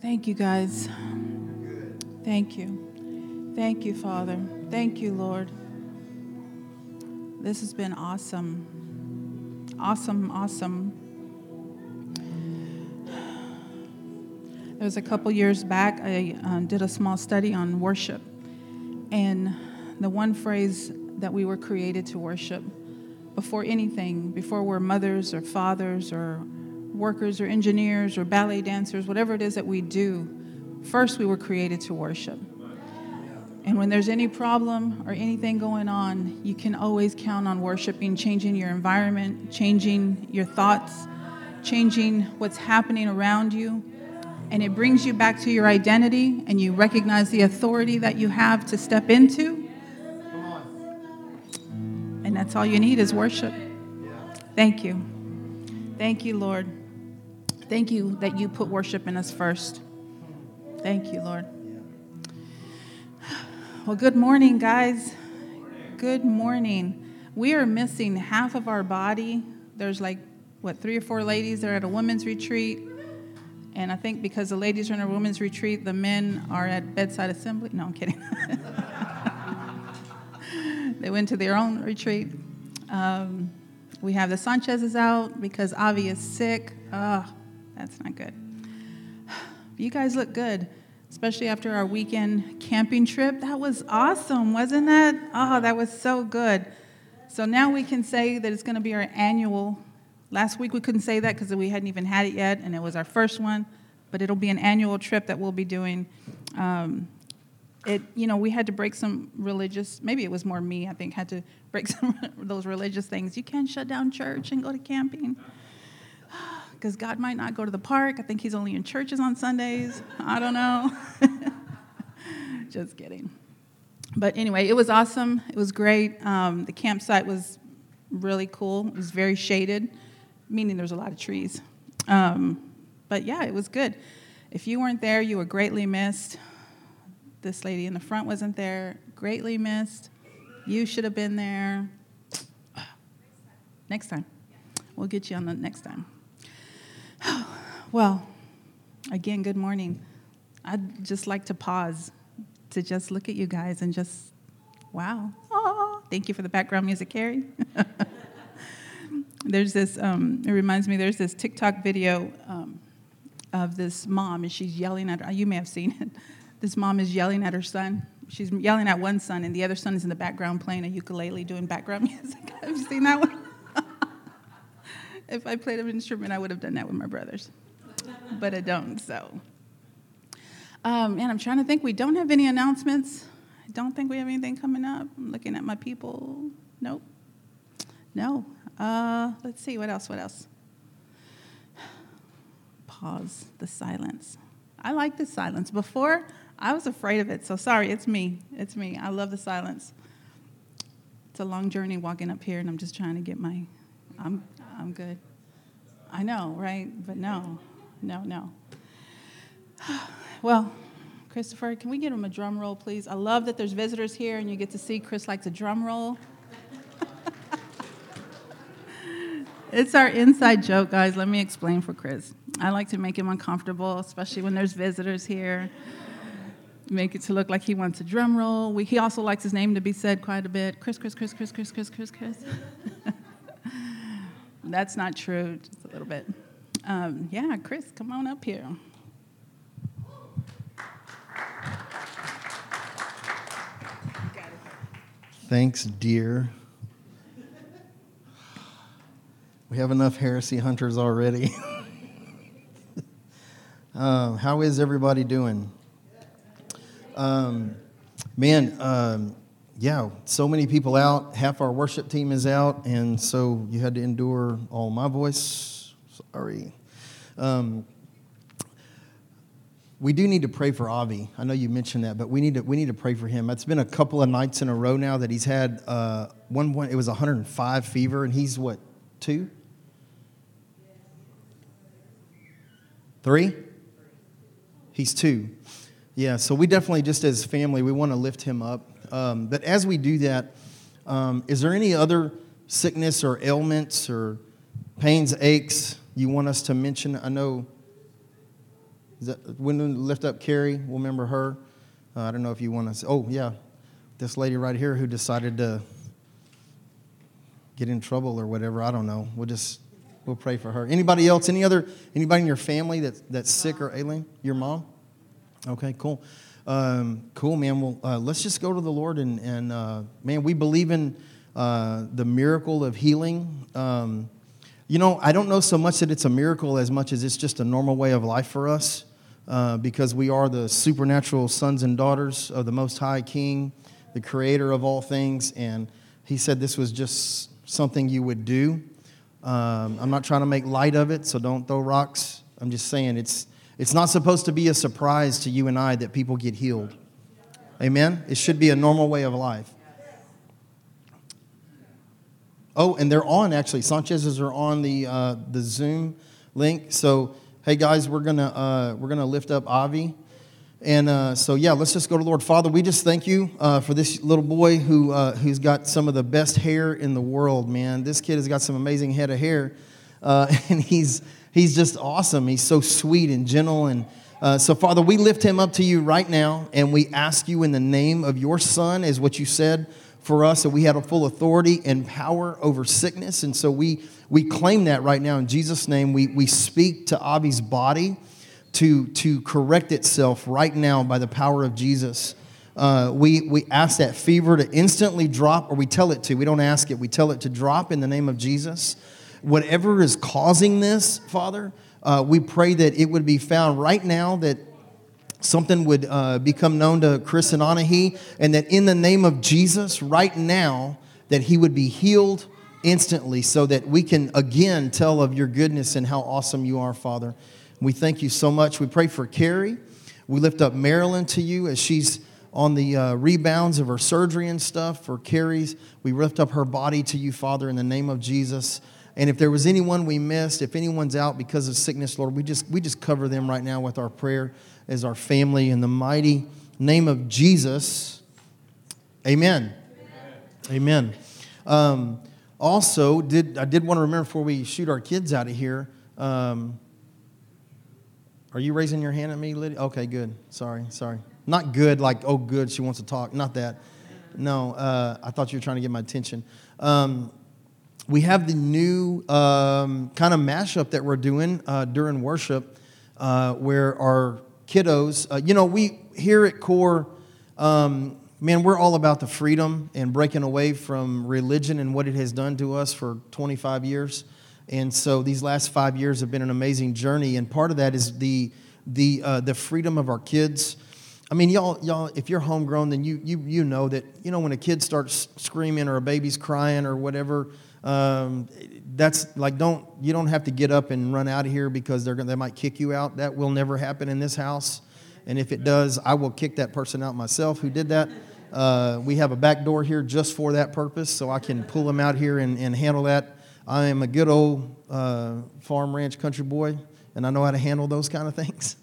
Thank you, guys. Thank you. Thank you, Father. Thank you, Lord. This has been awesome. Awesome, awesome. It was a couple years back, I um, did a small study on worship. And the one phrase that we were created to worship before anything, before we're mothers or fathers or workers or engineers or ballet dancers, whatever it is that we do, first we were created to worship. And when there's any problem or anything going on, you can always count on worshiping, changing your environment, changing your thoughts, changing what's happening around you. And it brings you back to your identity, and you recognize the authority that you have to step into. And that's all you need is worship. Thank you. Thank you, Lord. Thank you that you put worship in us first. Thank you, Lord. Well, good morning, guys. Good morning. We are missing half of our body. There's like, what, three or four ladies that are at a women's retreat. And I think because the ladies are in a women's retreat, the men are at bedside assembly. No, I'm kidding. they went to their own retreat. Um, we have the Sanchez's out because Avi is sick. Oh, that's not good. You guys look good, especially after our weekend camping trip. That was awesome, wasn't that? Oh, that was so good. So now we can say that it's going to be our annual. Last week we couldn't say that because we hadn't even had it yet, and it was our first one. But it'll be an annual trip that we'll be doing. Um, it, you know, we had to break some religious. Maybe it was more me. I think had to break some those religious things. You can't shut down church and go to camping because God might not go to the park. I think He's only in churches on Sundays. I don't know. Just kidding. But anyway, it was awesome. It was great. Um, the campsite was really cool. It was very shaded, meaning there's a lot of trees. Um, but yeah, it was good. If you weren't there, you were greatly missed. This lady in the front wasn't there, greatly missed. You should have been there. Next time. We'll get you on the next time. Well, again, good morning. I'd just like to pause to just look at you guys and just, wow. Oh, thank you for the background music, Carrie. there's this, um, it reminds me, there's this TikTok video um, of this mom, and she's yelling at her. You may have seen it. This mom is yelling at her son. She's yelling at one son, and the other son is in the background playing a ukulele doing background music. have you seen that one? If I played an instrument, I would have done that with my brothers but I don't. So, um, and I'm trying to think. We don't have any announcements. I don't think we have anything coming up. I'm looking at my people. Nope. No. Uh, let's see. What else? What else? Pause. The silence. I like the silence. Before, I was afraid of it. So sorry. It's me. It's me. I love the silence. It's a long journey walking up here, and I'm just trying to get my. I'm. I'm good. I know, right? But no no, no. Well, Christopher, can we get him a drum roll, please? I love that there's visitors here and you get to see Chris likes a drum roll. it's our inside joke, guys. Let me explain for Chris. I like to make him uncomfortable, especially when there's visitors here. Make it to look like he wants a drum roll. We, he also likes his name to be said quite a bit. Chris, Chris, Chris, Chris, Chris, Chris, Chris, Chris. That's not true, just a little bit. Um, yeah, Chris, come on up here. Thanks, dear. We have enough heresy hunters already. um, how is everybody doing? Um, man, um, yeah, so many people out. Half our worship team is out, and so you had to endure all my voice Sorry. Um, we do need to pray for Avi. I know you mentioned that, but we need to we need to pray for him. It's been a couple of nights in a row now that he's had uh, one one. It was 105 fever, and he's what two, three. He's two. Yeah. So we definitely just as family we want to lift him up. Um, but as we do that, um, is there any other sickness or ailments or pains, aches you want us to mention? I know. That, when we lift up Carrie, we'll remember her. Uh, I don't know if you want to. Oh, yeah. This lady right here who decided to get in trouble or whatever. I don't know. We'll just we'll pray for her. Anybody else? Any other anybody in your family that's that's sick or ailing? Your mom? Okay, cool. Um, cool, man. Well, uh, let's just go to the Lord and and uh, man, we believe in uh, the miracle of healing. Um, you know, I don't know so much that it's a miracle as much as it's just a normal way of life for us. Uh, because we are the supernatural sons and daughters of the Most High King, the creator of all things. And he said this was just something you would do. Um, I'm not trying to make light of it, so don't throw rocks. I'm just saying it's, it's not supposed to be a surprise to you and I that people get healed. Amen? It should be a normal way of life. Oh, and they're on actually. Sanchez's are on the, uh, the Zoom link. So, hey guys, we're going to uh, we're gonna lift up Avi. And uh, so, yeah, let's just go to Lord. Father, we just thank you uh, for this little boy who, uh, who's got some of the best hair in the world, man. This kid has got some amazing head of hair. Uh, and he's, he's just awesome. He's so sweet and gentle. And uh, so, Father, we lift him up to you right now. And we ask you in the name of your son, as what you said for us, that we had a full authority and power over sickness. And so we, we claim that right now in Jesus' name. We, we speak to Avi's body to, to correct itself right now by the power of Jesus. Uh, we, we ask that fever to instantly drop, or we tell it to. We don't ask it, we tell it to drop in the name of Jesus. Whatever is causing this, Father, uh, we pray that it would be found right now, that something would uh, become known to Chris and Anahi, and that in the name of Jesus, right now, that he would be healed instantly so that we can again tell of your goodness and how awesome you are, Father. We thank you so much. We pray for Carrie. We lift up Marilyn to you as she's on the uh, rebounds of her surgery and stuff for Carrie's. We lift up her body to you, Father, in the name of Jesus. And if there was anyone we missed, if anyone's out because of sickness, Lord, we just, we just cover them right now with our prayer as our family in the mighty name of Jesus. Amen. Amen. Um, also, did, I did want to remember before we shoot our kids out of here. Um, are you raising your hand at me, Lydia? Okay, good. Sorry, sorry. Not good, like, oh, good, she wants to talk. Not that. No, uh, I thought you were trying to get my attention. Um, we have the new um, kind of mashup that we're doing uh, during worship uh, where our kiddos, uh, you know, we here at Core, um, man, we're all about the freedom and breaking away from religion and what it has done to us for 25 years. And so these last five years have been an amazing journey, and part of that is the the uh, the freedom of our kids. I mean, y'all, y'all, if you're homegrown, then you you you know that you know when a kid starts screaming or a baby's crying or whatever, um, that's like don't you don't have to get up and run out of here because they're gonna, they might kick you out. That will never happen in this house, and if it does, I will kick that person out myself who did that. Uh, we have a back door here just for that purpose, so I can pull them out here and, and handle that I am a good old uh, farm ranch country boy, and I know how to handle those kind of things.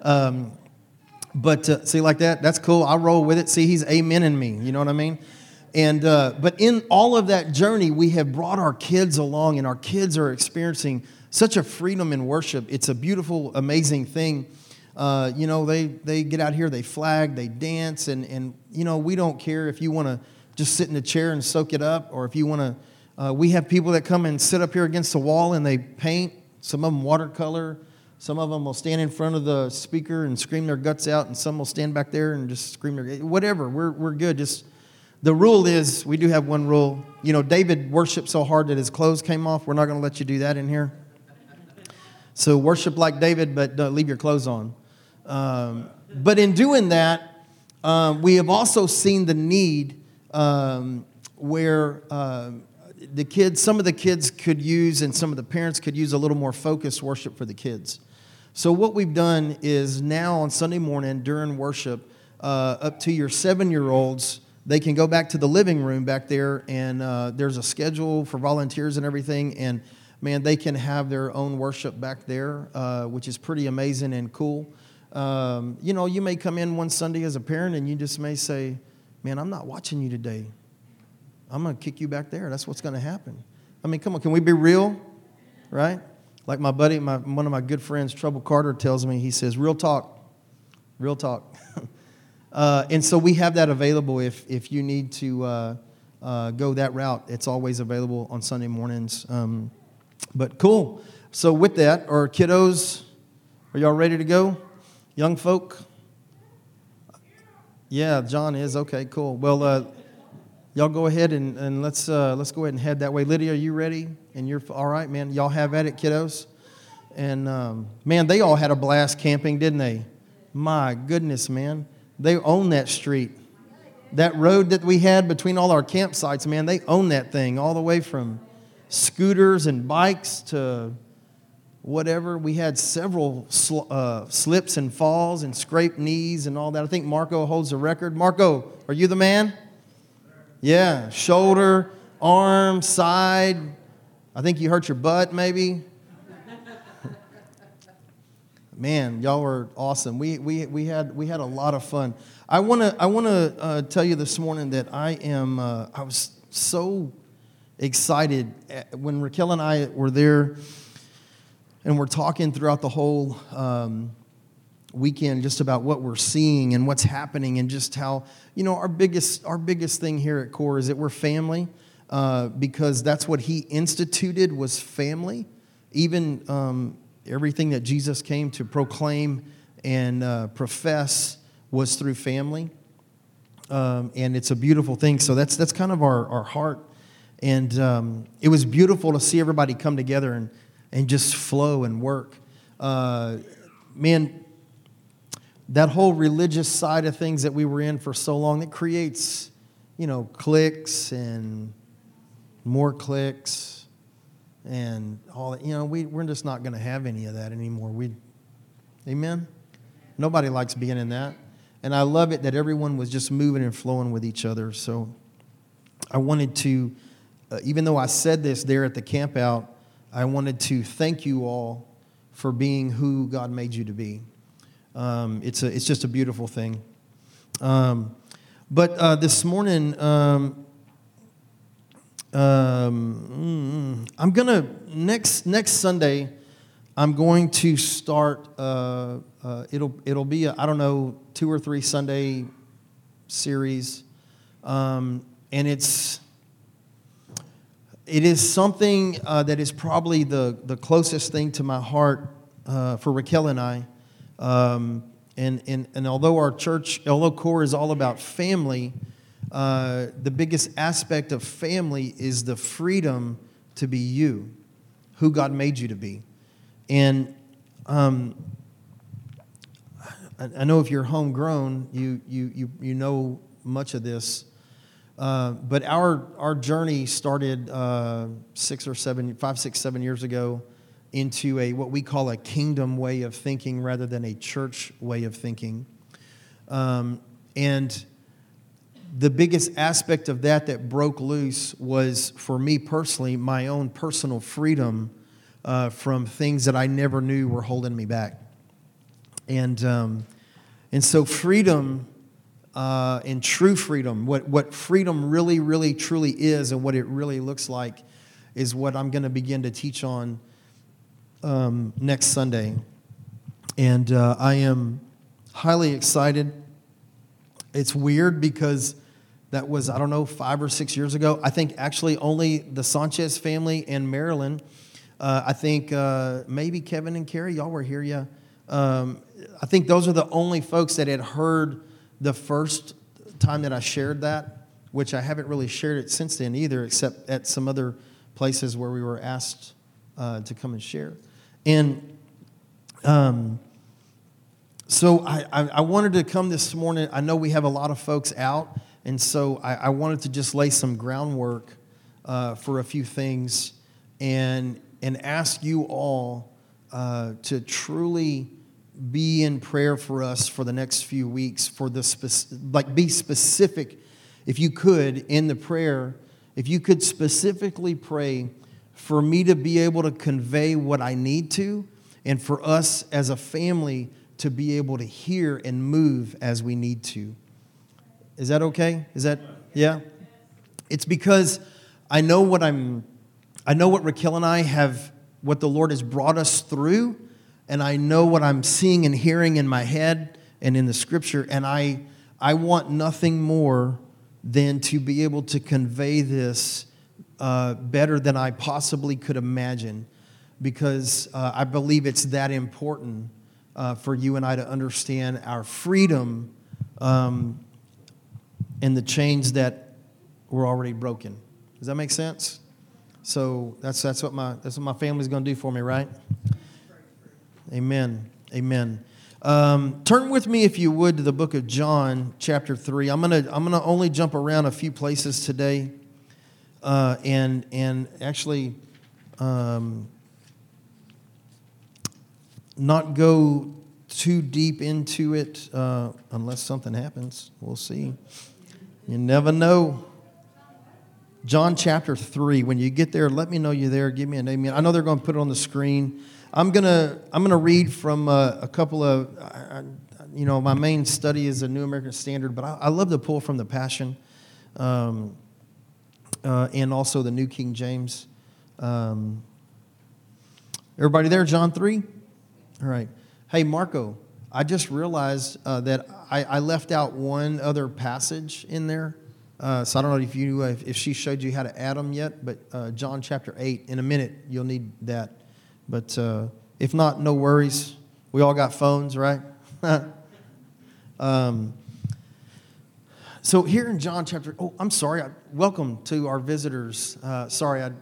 Um, but uh, see, like that, that's cool. I roll with it. See, he's amen in me. You know what I mean? And uh, but in all of that journey, we have brought our kids along, and our kids are experiencing such a freedom in worship. It's a beautiful, amazing thing. Uh, you know, they they get out here, they flag, they dance, and and you know, we don't care if you want to just sit in a chair and soak it up, or if you want to uh, we have people that come and sit up here against the wall and they paint. Some of them watercolor. Some of them will stand in front of the speaker and scream their guts out, and some will stand back there and just scream their whatever. We're, we're good. Just the rule is we do have one rule. You know, David worshiped so hard that his clothes came off. We're not going to let you do that in here. So worship like David, but leave your clothes on. Um, but in doing that, um, we have also seen the need um, where. Uh, the kids, some of the kids could use, and some of the parents could use a little more focused worship for the kids. So, what we've done is now on Sunday morning during worship, uh, up to your seven year olds, they can go back to the living room back there, and uh, there's a schedule for volunteers and everything. And man, they can have their own worship back there, uh, which is pretty amazing and cool. Um, you know, you may come in one Sunday as a parent and you just may say, Man, I'm not watching you today. I'm going to kick you back there. That's what's going to happen. I mean, come on, can we be real? Right? like my buddy, my, one of my good friends, Trouble Carter, tells me, he says, real talk, real talk. uh, and so we have that available if, if you need to uh, uh, go that route. It's always available on Sunday mornings. Um, but cool. So, with that, our kiddos, are y'all ready to go? Young folk? Yeah, John is. Okay, cool. Well, uh, y'all go ahead and, and let's, uh, let's go ahead and head that way. Lydia, are you ready? And you're all right, man? Y'all have at it, kiddos? And um, man, they all had a blast camping, didn't they? My goodness, man. They own that street. That road that we had between all our campsites, man, they own that thing all the way from scooters and bikes to whatever. We had several sl- uh, slips and falls and scraped knees and all that. I think Marco holds the record. Marco, are you the man? Yeah, shoulder, arm, side. I think you hurt your butt, maybe. Man, y'all were awesome. We, we, we, had, we had a lot of fun. I want to I wanna, uh, tell you this morning that I am, uh, I was so excited when Raquel and I were there and we're talking throughout the whole um, weekend just about what we're seeing and what's happening and just how you know our biggest our biggest thing here at core is that we're family uh, because that's what he instituted was family even um, everything that jesus came to proclaim and uh, profess was through family. Um, and it's a beautiful thing. So that's that's kind of our, our heart. And um, it was beautiful to see everybody come together and, and just flow and work. Uh, man, that whole religious side of things that we were in for so long, that creates, you know, cliques and more cliques and all that. You know, we, we're just not going to have any of that anymore. We, amen? Nobody likes being in that. And I love it that everyone was just moving and flowing with each other. So I wanted to uh, even though I said this there at the campout, I wanted to thank you all for being who God made you to be. Um, it's, a, it's just a beautiful thing. Um, but uh, this morning, um, um I'm gonna next next Sunday. I'm going to start. Uh, uh, it'll it'll be I don't know two or three Sunday series, um, and it's it is something uh, that is probably the, the closest thing to my heart uh, for Raquel and I. Um, and, and, and although our church, although core is all about family, uh, the biggest aspect of family is the freedom to be you, who God made you to be. And um, I, I know if you're homegrown, you, you, you, you know much of this. Uh, but our, our journey started uh, six or seven, five, six, seven years ago into a what we call a kingdom way of thinking rather than a church way of thinking. Um, and the biggest aspect of that that broke loose was, for me personally, my own personal freedom uh, from things that I never knew were holding me back. And, um, and so, freedom uh, and true freedom, what, what freedom really, really, truly is, and what it really looks like, is what I'm going to begin to teach on um, next Sunday. And uh, I am highly excited. It's weird because that was, I don't know, five or six years ago. I think actually only the Sanchez family and Marilyn. Uh, I think uh, maybe Kevin and Carrie, y'all were here, yeah. Um, I think those are the only folks that had heard the first time that I shared that, which I haven't really shared it since then either, except at some other places where we were asked uh, to come and share. And um, so I, I, I, wanted to come this morning. I know we have a lot of folks out, and so I, I wanted to just lay some groundwork uh, for a few things and, and ask you all uh, to truly be in prayer for us for the next few weeks for the spec- like be specific if you could in the prayer if you could specifically pray for me to be able to convey what I need to and for us as a family to be able to hear and move as we need to. Is that okay? Is that yeah? It's because I know what I'm I know what Raquel and I have what the Lord has brought us through, and I know what I'm seeing and hearing in my head and in the scripture, and I, I want nothing more than to be able to convey this uh, better than I possibly could imagine because uh, I believe it's that important uh, for you and I to understand our freedom um, and the chains that were already broken. Does that make sense? So that's, that's, what, my, that's what my family's going to do for me, right? Amen. Amen. Um, turn with me, if you would, to the book of John, chapter 3. I'm to I'm gonna only jump around a few places today uh, and, and actually um, not go too deep into it uh, unless something happens. We'll see. You never know. John chapter 3. When you get there, let me know you're there. Give me an amen. I know they're going to put it on the screen. I'm going to I'm gonna read from uh, a couple of, you know, my main study is the New American Standard, but I, I love to pull from the Passion um, uh, and also the New King James. Um, everybody there, John 3? All right. Hey, Marco, I just realized uh, that I, I, left out one other passage in there. Uh, so I don't know if you if, if, she showed you how to add them yet, but uh, John chapter 8, in a minute, you'll need that. But uh, if not, no worries. We all got phones, right? um, so here in John chapter, oh, I'm sorry. I, welcome to our visitors. Uh, sorry, I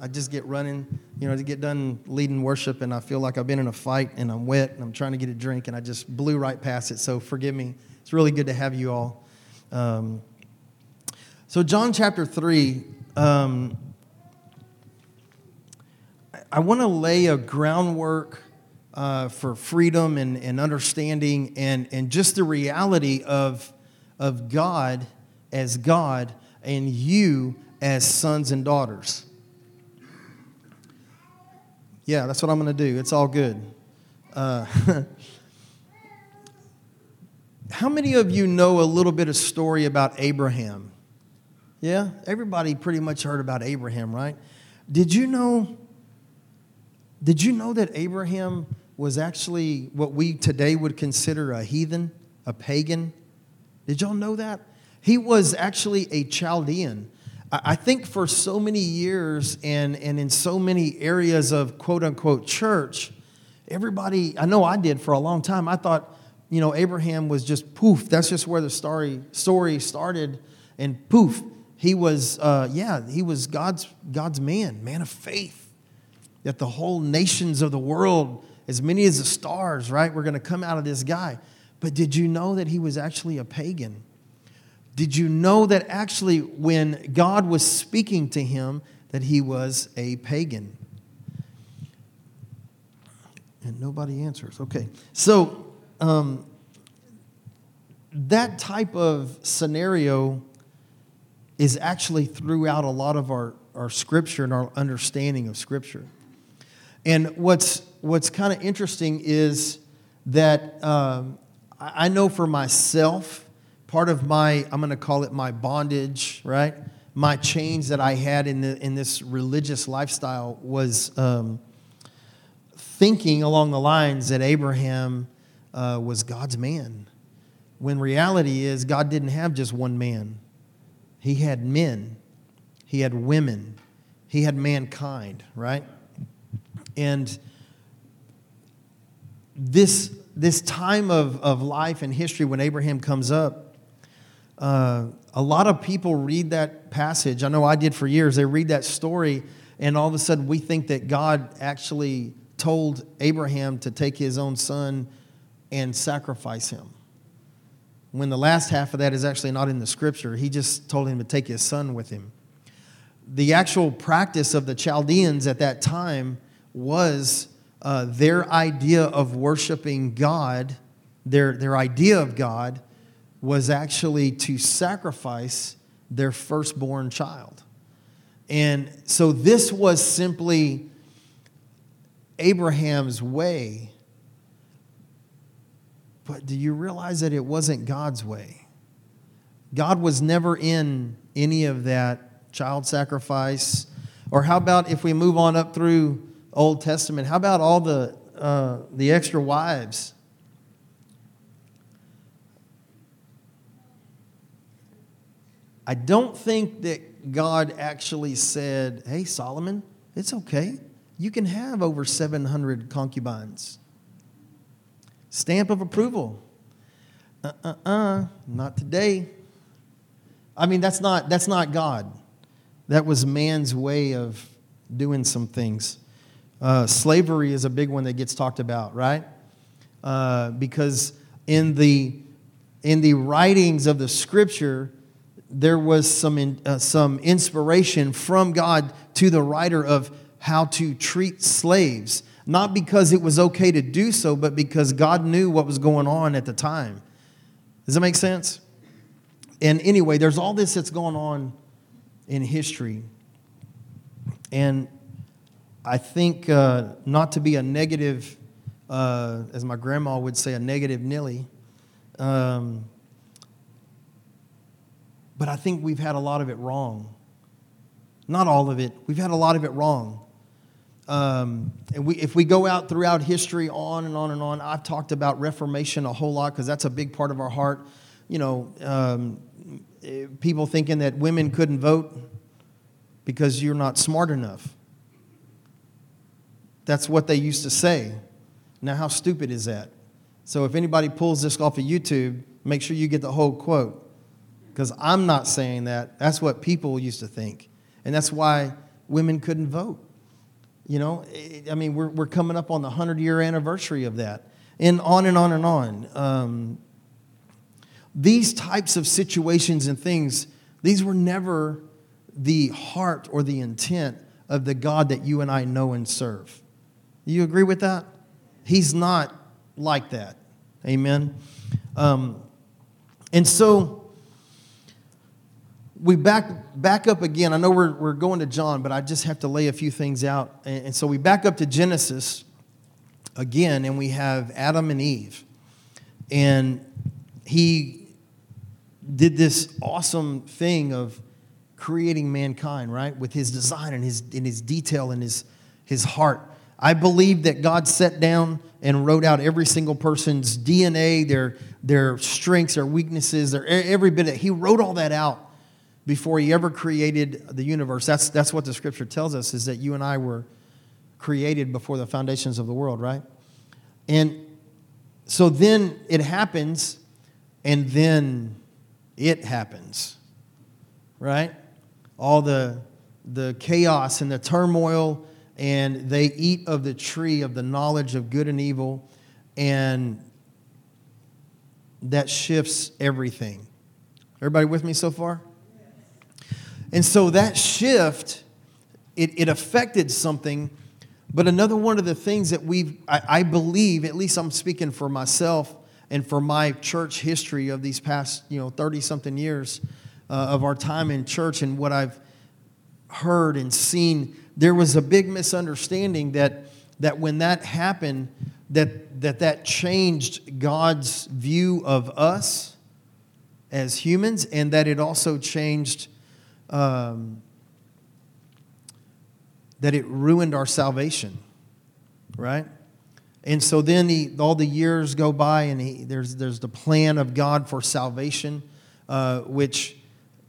I just get running, you know, to get done leading worship, and I feel like I've been in a fight and I'm wet and I'm trying to get a drink, and I just blew right past it. So forgive me. It's really good to have you all. Um, so, John chapter 3, um, I want to lay a groundwork uh, for freedom and, and understanding and, and just the reality of, of God as God and you as sons and daughters. Yeah, that's what I'm going to do. It's all good. Uh, how many of you know a little bit of story about Abraham? Yeah, everybody pretty much heard about Abraham, right? Did you know? Did you know that Abraham was actually what we today would consider a heathen, a pagan? Did y'all know that? He was actually a Chaldean. I think for so many years and, and in so many areas of quote unquote church, everybody, I know I did for a long time, I thought, you know, Abraham was just poof, that's just where the story, story started, and poof, he was, uh, yeah, he was God's, God's man, man of faith. That the whole nations of the world, as many as the stars, right, were going to come out of this guy. But did you know that he was actually a pagan? Did you know that actually when God was speaking to him that he was a pagan? And nobody answers. Okay. So um, that type of scenario is actually throughout a lot of our, our scripture and our understanding of scripture. And what's, what's kind of interesting is that um, I know for myself, part of my, I'm going to call it my bondage, right? My chains that I had in, the, in this religious lifestyle was um, thinking along the lines that Abraham uh, was God's man. When reality is, God didn't have just one man, He had men, He had women, He had mankind, right? And this, this time of, of life and history when Abraham comes up, uh, a lot of people read that passage. I know I did for years. They read that story, and all of a sudden we think that God actually told Abraham to take his own son and sacrifice him. When the last half of that is actually not in the scripture, he just told him to take his son with him. The actual practice of the Chaldeans at that time was uh, their idea of worshiping God, their, their idea of God was actually to sacrifice their firstborn child. And so this was simply Abraham's way. But do you realize that it wasn't God's way? God was never in any of that child sacrifice. Or how about if we move on up through Old Testament. How about all the, uh, the extra wives? I don't think that God actually said, Hey, Solomon, it's okay. You can have over 700 concubines. Stamp of approval. Uh uh uh, not today. I mean, that's not, that's not God. That was man's way of doing some things. Uh, slavery is a big one that gets talked about, right? Uh, because in the, in the writings of the scripture, there was some, in, uh, some inspiration from God to the writer of how to treat slaves. Not because it was okay to do so, but because God knew what was going on at the time. Does that make sense? And anyway, there's all this that's going on in history. And I think uh, not to be a negative, uh, as my grandma would say, a negative Nilly, um, but I think we've had a lot of it wrong. Not all of it, we've had a lot of it wrong. Um, and we, if we go out throughout history on and on and on, I've talked about Reformation a whole lot because that's a big part of our heart. You know, um, people thinking that women couldn't vote because you're not smart enough. That's what they used to say. Now, how stupid is that? So, if anybody pulls this off of YouTube, make sure you get the whole quote. Because I'm not saying that. That's what people used to think. And that's why women couldn't vote. You know, I mean, we're, we're coming up on the 100 year anniversary of that. And on and on and on. Um, these types of situations and things, these were never the heart or the intent of the God that you and I know and serve. You agree with that? He's not like that. Amen. Um, and so we back back up again. I know we're, we're going to John, but I just have to lay a few things out. And, and so we back up to Genesis again, and we have Adam and Eve. And he did this awesome thing of creating mankind, right? With his design and his, in his detail and his, his heart. I believe that God sat down and wrote out every single person's DNA, their, their strengths, their weaknesses, their, every bit of He wrote all that out before he ever created the universe. That's, that's what the scripture tells us, is that you and I were created before the foundations of the world, right? And so then it happens, and then it happens, right? all the, the chaos and the turmoil, and they eat of the tree of the knowledge of good and evil, and that shifts everything. Everybody with me so far? And so that shift, it, it affected something. But another one of the things that we've, I, I believe, at least I'm speaking for myself and for my church history of these past, you know, 30 something years, uh, of our time in church and what I've heard and seen, there was a big misunderstanding that, that when that happened, that, that that changed God's view of us as humans and that it also changed, um, that it ruined our salvation, right? And so then he, all the years go by, and he, there's, there's the plan of God for salvation, uh, which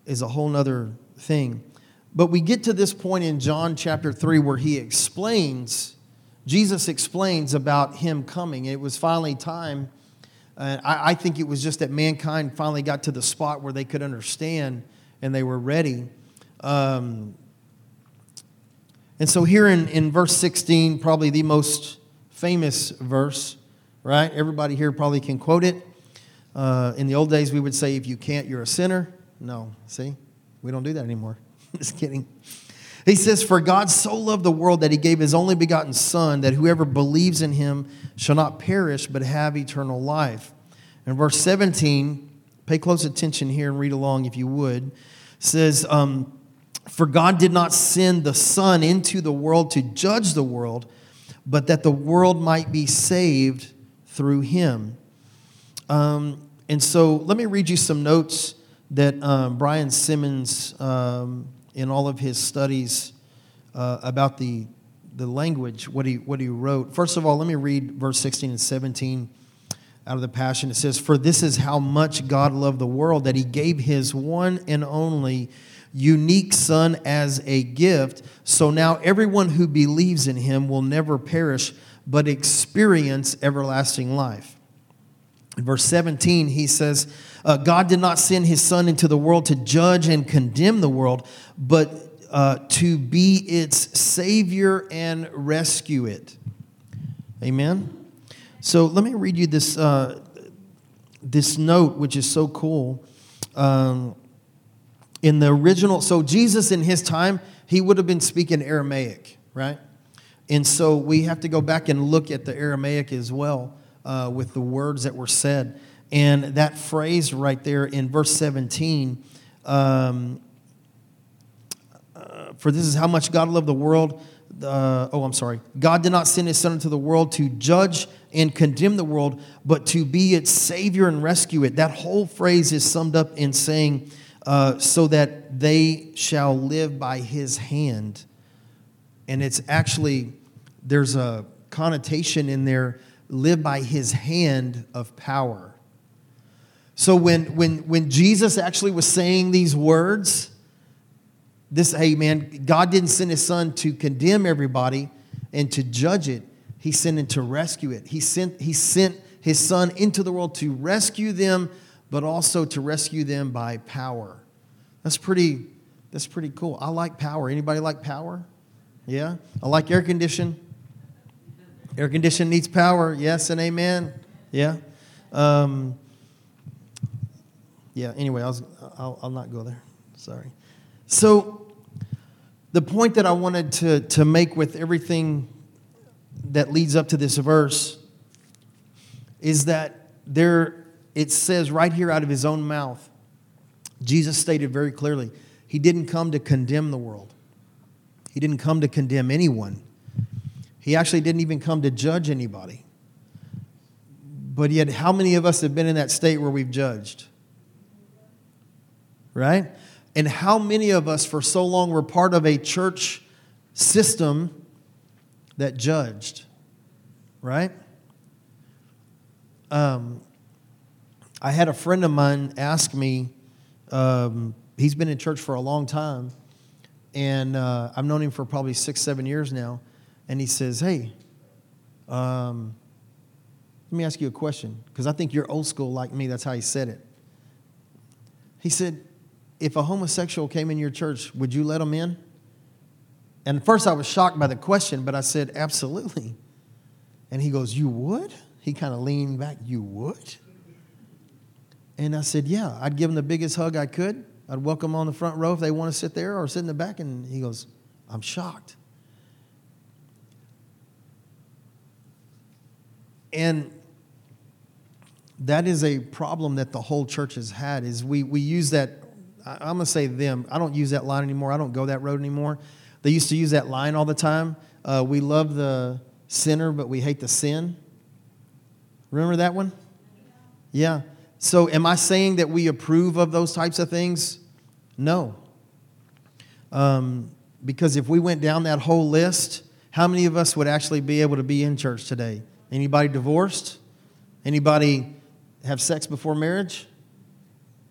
is a whole other thing. But we get to this point in John chapter 3 where he explains, Jesus explains about him coming. It was finally time. Uh, I, I think it was just that mankind finally got to the spot where they could understand and they were ready. Um, and so, here in, in verse 16, probably the most famous verse, right? Everybody here probably can quote it. Uh, in the old days, we would say, if you can't, you're a sinner. No, see, we don't do that anymore. Just kidding. He says, For God so loved the world that he gave his only begotten Son, that whoever believes in him shall not perish, but have eternal life. And verse 17, pay close attention here and read along if you would, says, um, For God did not send the Son into the world to judge the world, but that the world might be saved through him. Um, and so let me read you some notes that um, Brian Simmons, um, in all of his studies uh, about the, the language, what he, what he wrote. First of all, let me read verse 16 and 17 out of the Passion. It says, For this is how much God loved the world, that he gave his one and only unique Son as a gift. So now everyone who believes in him will never perish, but experience everlasting life. In verse 17, he says, uh, God did not send his Son into the world to judge and condemn the world, but uh, to be its Savior and rescue it. Amen? So let me read you this, uh, this note, which is so cool. Um, in the original, so Jesus in his time, he would have been speaking Aramaic, right? And so we have to go back and look at the Aramaic as well uh, with the words that were said. And that phrase right there in verse 17, um, uh, for this is how much God loved the world. Uh, oh, I'm sorry. God did not send his son into the world to judge and condemn the world, but to be its savior and rescue it. That whole phrase is summed up in saying, uh, so that they shall live by his hand. And it's actually, there's a connotation in there live by his hand of power. So when, when, when Jesus actually was saying these words, this, hey man, God didn't send his son to condemn everybody and to judge it. He sent him to rescue it. He sent, he sent his son into the world to rescue them, but also to rescue them by power. That's pretty, that's pretty cool. I like power. Anybody like power? Yeah? I like air condition. Air condition needs power. Yes and amen. Yeah. Um, yeah. Anyway, I was, I'll, I'll not go there. Sorry. So, the point that I wanted to, to make with everything that leads up to this verse is that there, it says right here out of his own mouth, Jesus stated very clearly, he didn't come to condemn the world. He didn't come to condemn anyone. He actually didn't even come to judge anybody. But yet, how many of us have been in that state where we've judged? Right? And how many of us, for so long, were part of a church system that judged? Right? Um, I had a friend of mine ask me, um, he's been in church for a long time, and uh, I've known him for probably six, seven years now and he says, Hey, um, let me ask you a question, because I think you're old school like me. That's how he said it. He said, If a homosexual came in your church, would you let him in? And first I was shocked by the question, but I said, Absolutely. And he goes, You would? He kind of leaned back, You would? And I said, Yeah, I'd give him the biggest hug I could. I'd welcome them on the front row if they want to sit there or sit in the back. And he goes, I'm shocked. And that is a problem that the whole church has had is we, we use that i'm going to say them i don't use that line anymore i don't go that road anymore they used to use that line all the time. Uh, we love the sinner but we hate the sin. Remember that one? Yeah. So am i saying that we approve of those types of things? No. Um, because if we went down that whole list how many of us would actually be able to be in church today? Anybody divorced? Anybody have sex before marriage?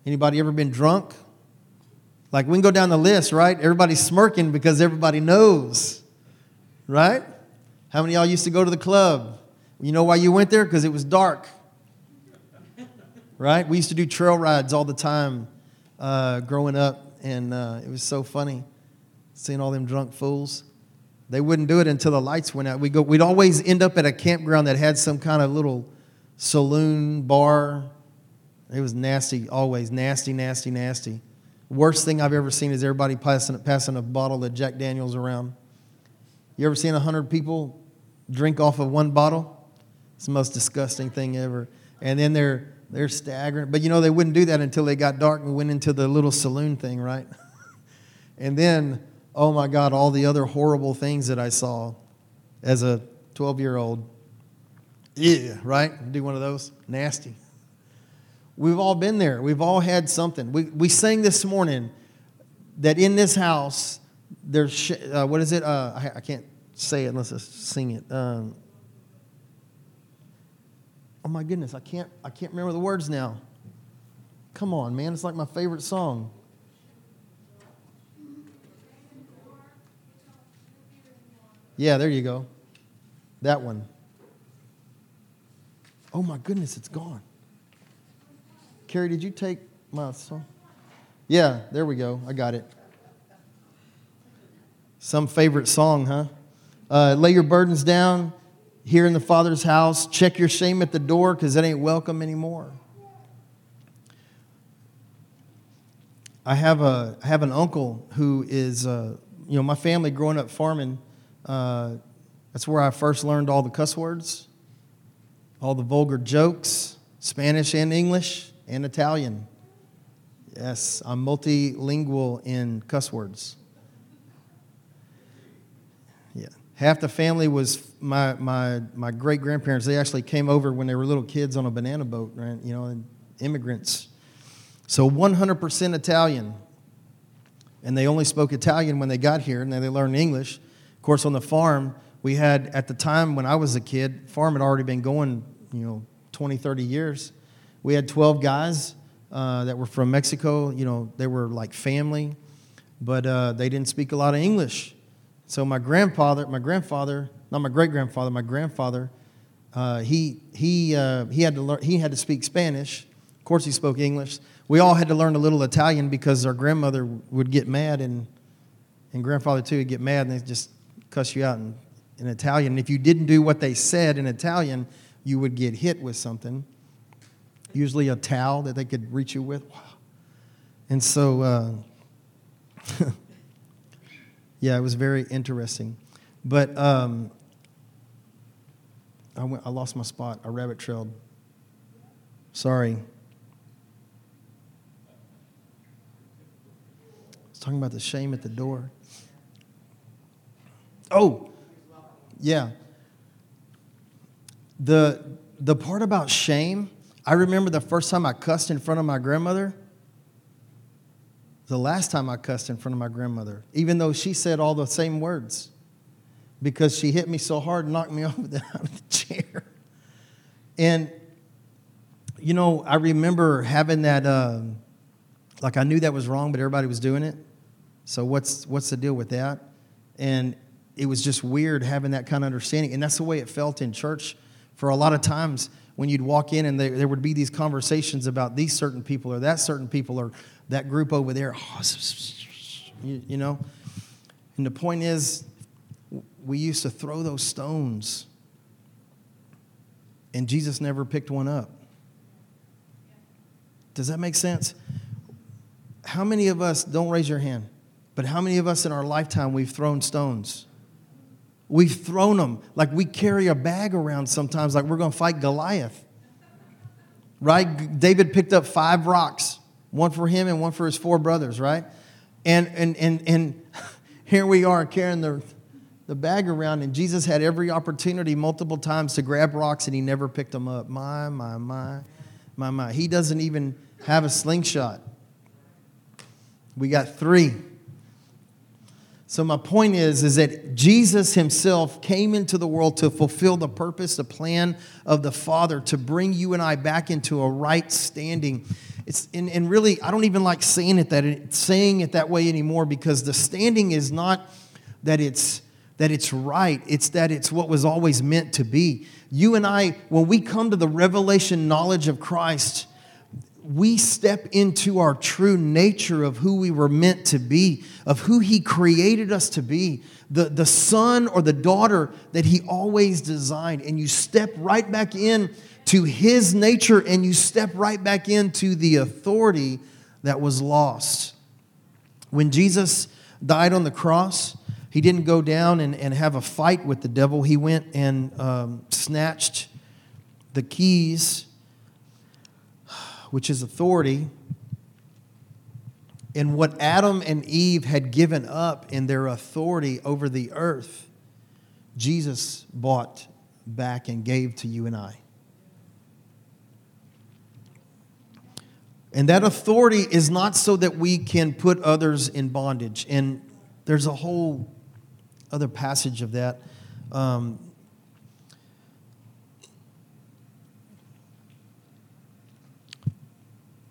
Anybody ever been drunk? Like we can go down the list, right? Everybody's smirking because everybody knows, right? How many y'all used to go to the club? You know why you went there? Because it was dark, right? We used to do trail rides all the time uh, growing up, and uh, it was so funny seeing all them drunk fools. They wouldn't do it until the lights went out. We go, we'd always end up at a campground that had some kind of little saloon bar. It was nasty, always nasty, nasty, nasty. Worst thing I've ever seen is everybody passing, passing a bottle of Jack Daniels around. You ever seen a hundred people drink off of one bottle? It's the most disgusting thing ever. And then they're they're staggering. But you know they wouldn't do that until they got dark and went into the little saloon thing, right? and then oh my God, all the other horrible things that I saw as a 12 year old. Yeah, right? Do one of those. Nasty. We've all been there. We've all had something. We, we sang this morning that in this house, there's, uh, what is it? Uh, I, I, can't say it unless I sing it. Um, oh my goodness, I can't, I can't remember the words now. Come on, man, it's like my favorite song. Yeah, there you go. That one. Oh my goodness, it's gone. Carrie, did you take my song? Yeah, there we go. I got it. Some favorite song, huh? Uh, lay your burdens down here in the Father's house. Check your shame at the door because that ain't welcome anymore. I have, a, I have an uncle who is, uh, you know, my family growing up farming, uh, that's where I first learned all the cuss words, all the vulgar jokes, Spanish and English and Italian. Yes, I'm multilingual in cuss words. Yeah. Half the family was my, my, my great grandparents. They actually came over when they were little kids on a banana boat, right? You know, immigrants. So 100% Italian. And they only spoke Italian when they got here, and then they learned English. Of course, on the farm, we had, at the time when I was a kid, farm had already been going, you know, 20, 30 years. We had 12 guys uh, that were from Mexico. You know, they were like family, but uh, they didn't speak a lot of English. So my grandfather, my grandfather, not my great grandfather, my grandfather, uh, he he uh, he had to learn. He had to speak Spanish. Of course, he spoke English. We all had to learn a little Italian because our grandmother would get mad and and grandfather too would get mad and they just cuss you out in, in Italian. And if you didn't do what they said in Italian, you would get hit with something usually a towel that they could reach you with. Wow. And so, uh, yeah, it was very interesting. But um, I, went, I lost my spot. I rabbit trailed. Sorry. Talking about the shame at the door. Oh, yeah. The, the part about shame I remember the first time I cussed in front of my grandmother. The last time I cussed in front of my grandmother, even though she said all the same words, because she hit me so hard and knocked me off the, out of the chair. And, you know, I remember having that, uh, like I knew that was wrong, but everybody was doing it. So what's, what's the deal with that? And it was just weird having that kind of understanding. And that's the way it felt in church for a lot of times when you'd walk in and there, there would be these conversations about these certain people or that certain people or that group over there. You, you know? And the point is, we used to throw those stones, and Jesus never picked one up. Does that make sense? How many of us, don't raise your hand, but how many of us in our lifetime we've thrown stones? We've thrown them like we carry a bag around sometimes, like we're going to fight Goliath. Right? David picked up five rocks, one for him and one for his four brothers, right? And, and, and, and here we are carrying the, the bag around, and Jesus had every opportunity multiple times to grab rocks, and he never picked them up. My, my, my, my, my. He doesn't even have a slingshot. We got three. So my point is is that Jesus himself came into the world to fulfill the purpose, the plan of the Father to bring you and I back into a right standing. It's and, and really I don't even like saying it that saying it that way anymore because the standing is not that it's that it's right, it's that it's what was always meant to be. You and I when we come to the revelation knowledge of Christ, we step into our true nature of who we were meant to be, of who He created us to be, the, the son or the daughter that He always designed. And you step right back in to His nature and you step right back into the authority that was lost. When Jesus died on the cross, He didn't go down and, and have a fight with the devil, He went and um, snatched the keys which is authority, and what Adam and Eve had given up in their authority over the earth, Jesus bought back and gave to you and I. And that authority is not so that we can put others in bondage. And there's a whole other passage of that Um,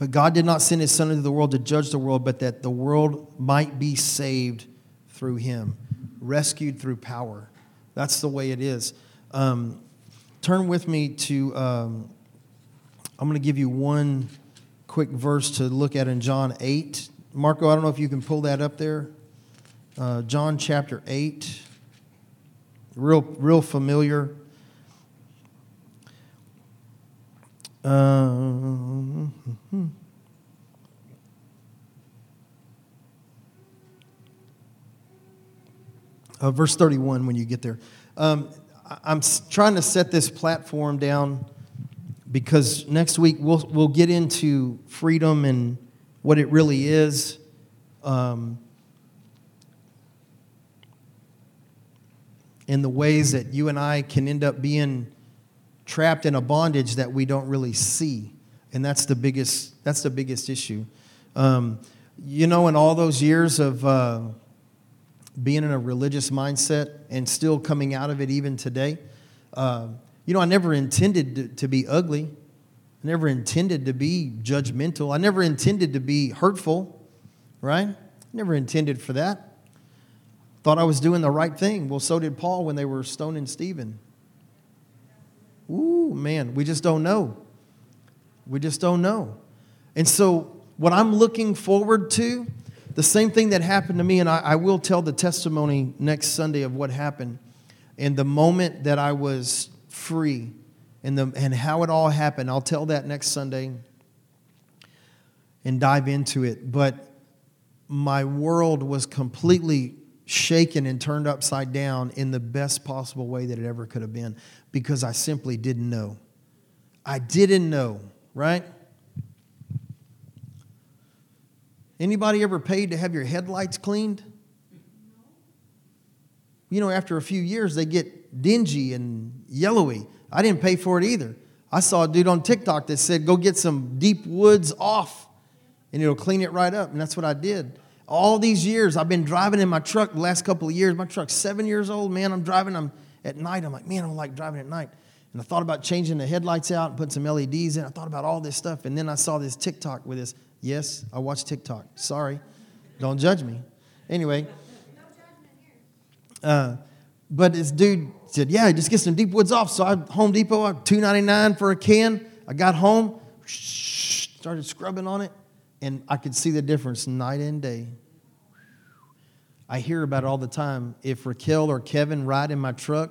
but God did not send his son into the world to judge the world, but that the world might be saved through him, rescued through power. That's the way it is. Um, turn with me to, um, I'm going to give you one quick verse to look at in John 8. Marco, I don't know if you can pull that up there. Uh, John chapter 8. Real, real familiar. Uh, uh, verse 31 when you get there. Um, I'm trying to set this platform down because next week we'll, we'll get into freedom and what it really is. Um, the ways that you and I can end up being trapped in a bondage that we don't really see. And that's the biggest, that's the biggest issue. Um, you know, in all those years of uh, being in a religious mindset and still coming out of it even today, uh, you know, I never intended to, to be ugly. I never intended to be judgmental. I never intended to be hurtful, right? Never intended for that. Thought I was doing the right thing. Well, so did Paul when they were stoning Stephen. Ooh, man, we just don't know. We just don't know. And so, what I'm looking forward to, the same thing that happened to me, and I, I will tell the testimony next Sunday of what happened. And the moment that I was free and, the, and how it all happened, I'll tell that next Sunday and dive into it. But my world was completely shaken and turned upside down in the best possible way that it ever could have been because I simply didn't know. I didn't know, right? Anybody ever paid to have your headlights cleaned? You know, after a few years, they get dingy and yellowy. I didn't pay for it either. I saw a dude on TikTok that said, go get some deep woods off and it'll clean it right up. And that's what I did. All these years, I've been driving in my truck the last couple of years. My truck's seven years old, man. I'm driving them at night. I'm like, man, I don't like driving at night. And I thought about changing the headlights out and putting some LEDs in. I thought about all this stuff. And then I saw this TikTok with this. Yes, I watch TikTok. Sorry. Don't judge me. Anyway. Uh, but this dude said, yeah, just get some deep woods off. So I Home Depot, two ninety nine for a can. I got home, started scrubbing on it and I could see the difference night and day. I hear about it all the time. If Raquel or Kevin ride in my truck,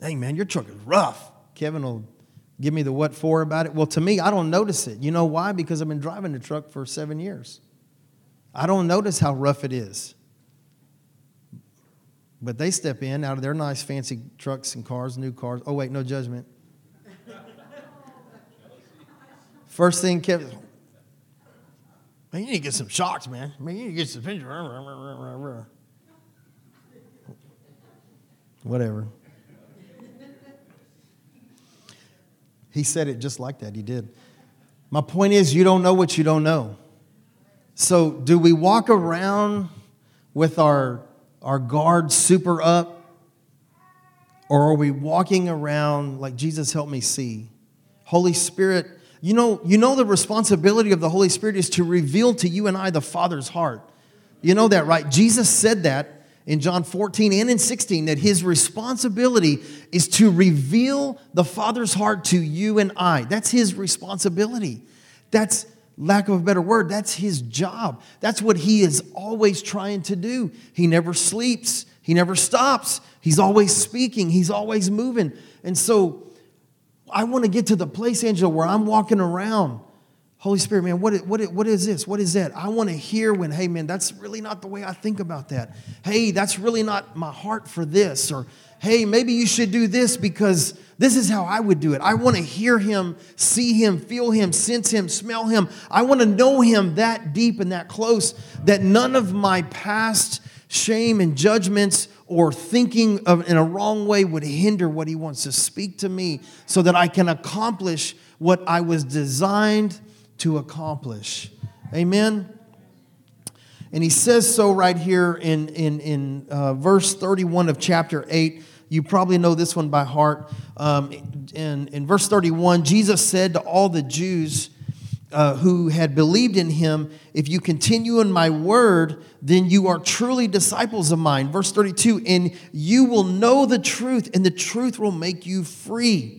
hey man, your truck is rough. Kevin will give me the what for about it. Well, to me, I don't notice it. You know why? Because I've been driving the truck for seven years. I don't notice how rough it is. But they step in out of their nice fancy trucks and cars, new cars. Oh, wait, no judgment. First thing Kevin, man, you need to get some shocks, man. Man, you need to get some Whatever. He said it just like that. He did. My point is, you don't know what you don't know. So, do we walk around with our, our guard super up? Or are we walking around like Jesus helped me see? Holy Spirit, you know, you know the responsibility of the Holy Spirit is to reveal to you and I the Father's heart. You know that, right? Jesus said that in John 14 and in 16 that his responsibility is to reveal the Father's heart to you and I. That's his responsibility. That's lack of a better word, that's his job. That's what he is always trying to do. He never sleeps, he never stops. He's always speaking, he's always moving. And so I want to get to the place, Angela, where I'm walking around. Holy Spirit, man, what, what, what is this? What is that? I want to hear when, hey, man, that's really not the way I think about that. Hey, that's really not my heart for this. Or, hey, maybe you should do this because this is how I would do it. I want to hear him, see him, feel him, sense him, smell him. I want to know him that deep and that close that none of my past shame and judgments or thinking of in a wrong way would hinder what he wants to speak to me so that I can accomplish what I was designed to accomplish. Amen. And he says so right here in, in, in uh, verse 31 of chapter 8. You probably know this one by heart. Um, in, in verse 31, Jesus said to all the Jews uh, who had believed in him, If you continue in my word, then you are truly disciples of mine. Verse 32, and you will know the truth, and the truth will make you free.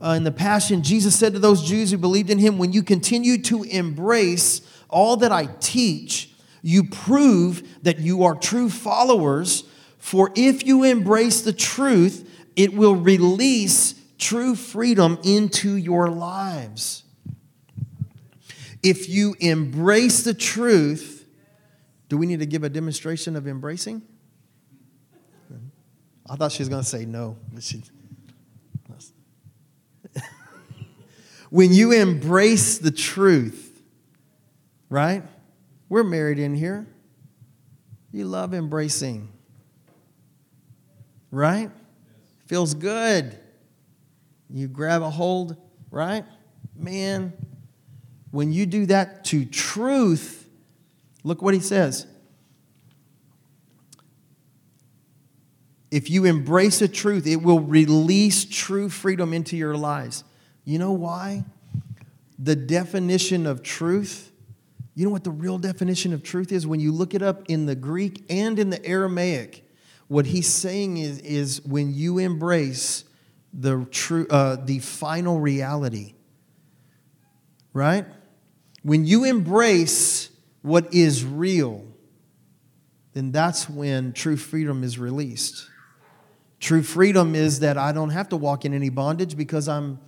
Uh, in the Passion, Jesus said to those Jews who believed in him, When you continue to embrace all that I teach, you prove that you are true followers. For if you embrace the truth, it will release true freedom into your lives. If you embrace the truth, do we need to give a demonstration of embracing? I thought she was going to say no. She, when you embrace the truth, right? We're married in here. You love embracing, right? Feels good. You grab a hold, right? Man, when you do that to truth, look what he says. If you embrace the truth, it will release true freedom into your lives. You know why? The definition of truth, you know what the real definition of truth is? When you look it up in the Greek and in the Aramaic, what he's saying is, is when you embrace the, true, uh, the final reality, right? When you embrace what is real, then that's when true freedom is released. True freedom is that I don't have to walk in any bondage because I'm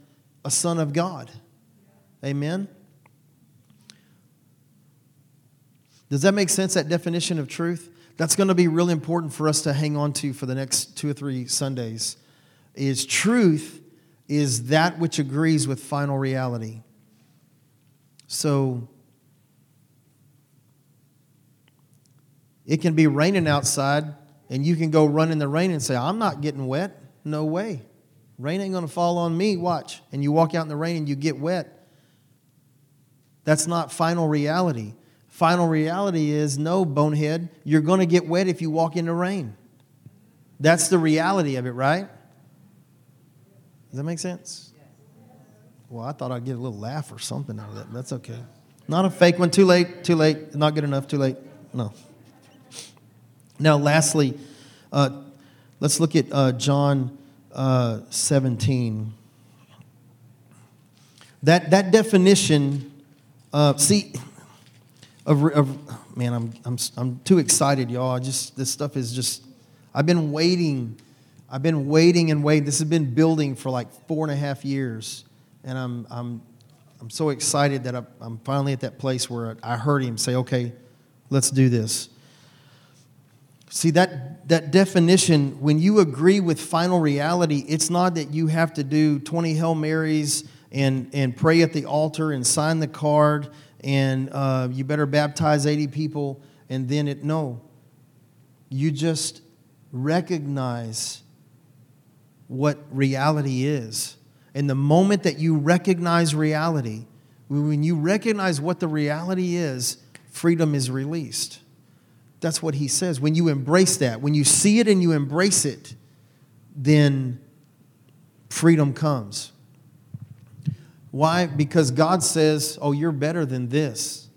a son of God. Amen? Does that make sense, that definition of truth? That's going to be really important for us to hang on to for the next two or three Sundays. Is truth is that which agrees with final reality. So it can be raining outside, and you can go run in the rain and say, I'm not getting wet. No way. Rain ain't going to fall on me. Watch. And you walk out in the rain and you get wet. That's not final reality. Final reality is no, bonehead, you're going to get wet if you walk in the rain. That's the reality of it, right? Does that make sense? Well, I thought I'd get a little laugh or something out of that. That's okay. Not a fake one. Too late. Too late. Not good enough. Too late. No. Now, lastly, uh, let's look at uh, John uh, 17. That, that definition, uh, see, of, of, man, I'm, I'm, I'm too excited, y'all. I just, this stuff is just, I've been waiting. I've been waiting and waiting. This has been building for like four and a half years and I'm, I'm, I'm so excited that I'm finally at that place where I heard him say, okay, let's do this. See, that, that definition, when you agree with final reality, it's not that you have to do 20 Hail Marys and, and pray at the altar and sign the card and uh, you better baptize 80 people and then it, no. You just recognize what reality is and the moment that you recognize reality, when you recognize what the reality is, freedom is released. That's what he says. When you embrace that, when you see it and you embrace it, then freedom comes. Why? Because God says, Oh, you're better than this.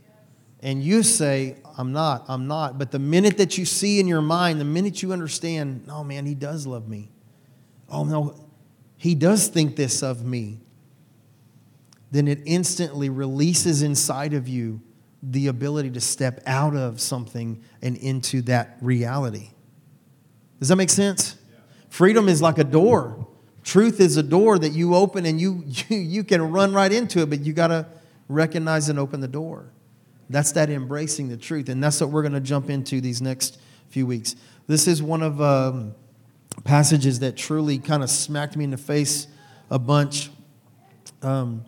And you say, I'm not, I'm not. But the minute that you see in your mind, the minute you understand, oh man, he does love me. Oh no, he does think this of me, then it instantly releases inside of you the ability to step out of something and into that reality. Does that make sense? Freedom is like a door. Truth is a door that you open and you, you, you can run right into it, but you got to recognize and open the door. That's that embracing the truth. And that's what we're going to jump into these next few weeks. This is one of um, passages that truly kind of smacked me in the face a bunch. Um,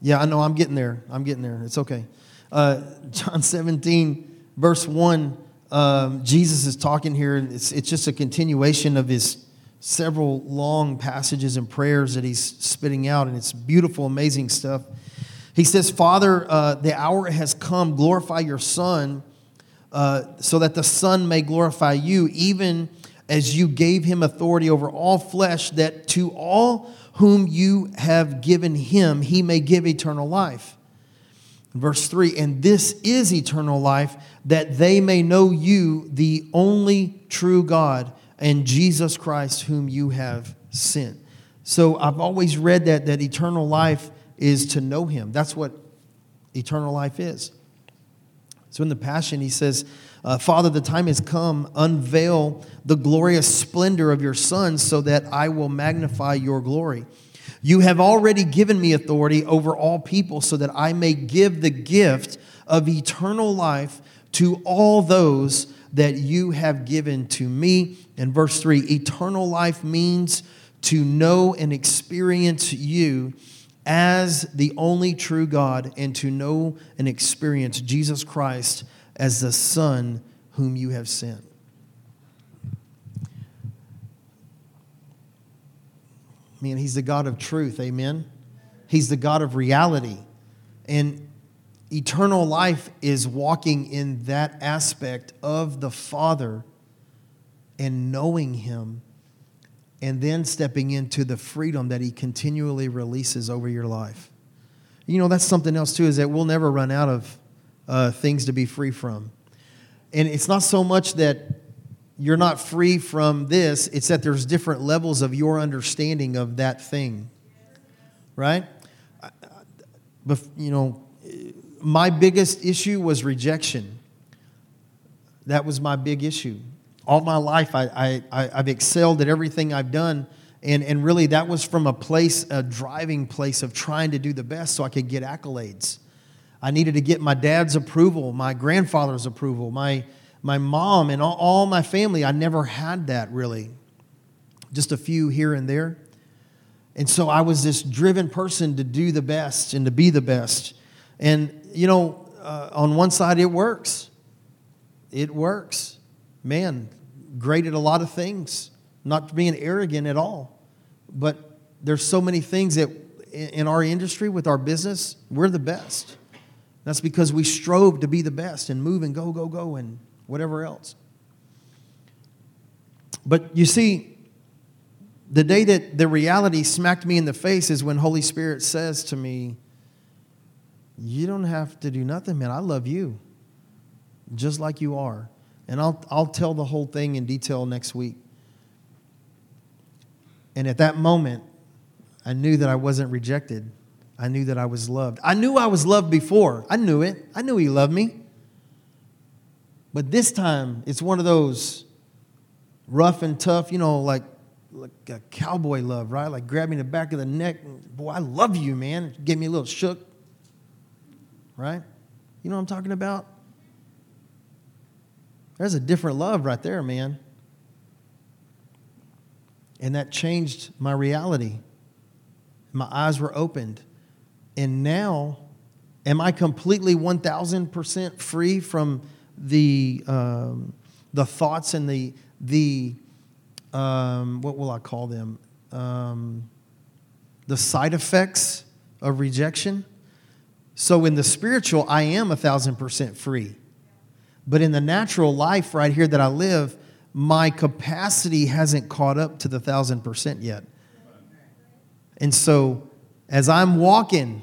yeah, I know I'm getting there. I'm getting there. It's okay. Uh, John 17, verse 1, um, Jesus is talking here. It's, it's just a continuation of his several long passages and prayers that he's spitting out, and it's beautiful, amazing stuff. He says, Father, uh, the hour has come, glorify your Son, uh, so that the Son may glorify you, even as you gave him authority over all flesh, that to all whom you have given him, he may give eternal life. Verse 3 And this is eternal life, that they may know you, the only true God, and Jesus Christ, whom you have sent. So I've always read that, that eternal life is to know him. That's what eternal life is. So in the Passion, he says, uh, Father, the time has come. Unveil the glorious splendor of your Son so that I will magnify your glory. You have already given me authority over all people so that I may give the gift of eternal life to all those that you have given to me. And verse 3 eternal life means to know and experience you as the only true God and to know and experience Jesus Christ as the Son whom you have sent. Man, He's the God of truth, amen? He's the God of reality. And eternal life is walking in that aspect of the Father and knowing Him and then stepping into the freedom that he continually releases over your life. You know, that's something else too, is that we'll never run out of uh, things to be free from. And it's not so much that you're not free from this, it's that there's different levels of your understanding of that thing. Right? But, you know, my biggest issue was rejection. That was my big issue all my life I, I, I've excelled at everything I've done. And, and really, that was from a place, a driving place of trying to do the best so I could get accolades. I needed to get my dad's approval, my grandfather's approval, my, my mom, and all, all my family. I never had that really, just a few here and there. And so I was this driven person to do the best and to be the best. And, you know, uh, on one side, it works. It works. Man, great at a lot of things, not being arrogant at all. But there's so many things that in our industry with our business, we're the best. That's because we strove to be the best and move and go, go, go, and whatever else. But you see, the day that the reality smacked me in the face is when Holy Spirit says to me, You don't have to do nothing, man. I love you just like you are. And I'll, I'll tell the whole thing in detail next week. And at that moment, I knew that I wasn't rejected. I knew that I was loved. I knew I was loved before. I knew it. I knew He loved me. But this time, it's one of those rough and tough, you know, like, like a cowboy love, right? Like grab me the back of the neck. Boy, I love you, man. Give me a little shook, right? You know what I'm talking about? There's a different love right there, man. And that changed my reality. My eyes were opened. And now, am I completely 1,000% free from the, um, the thoughts and the, the um, what will I call them? Um, the side effects of rejection? So, in the spiritual, I am a thousand percent free. But in the natural life right here that I live, my capacity hasn't caught up to the thousand percent yet. And so as I'm walking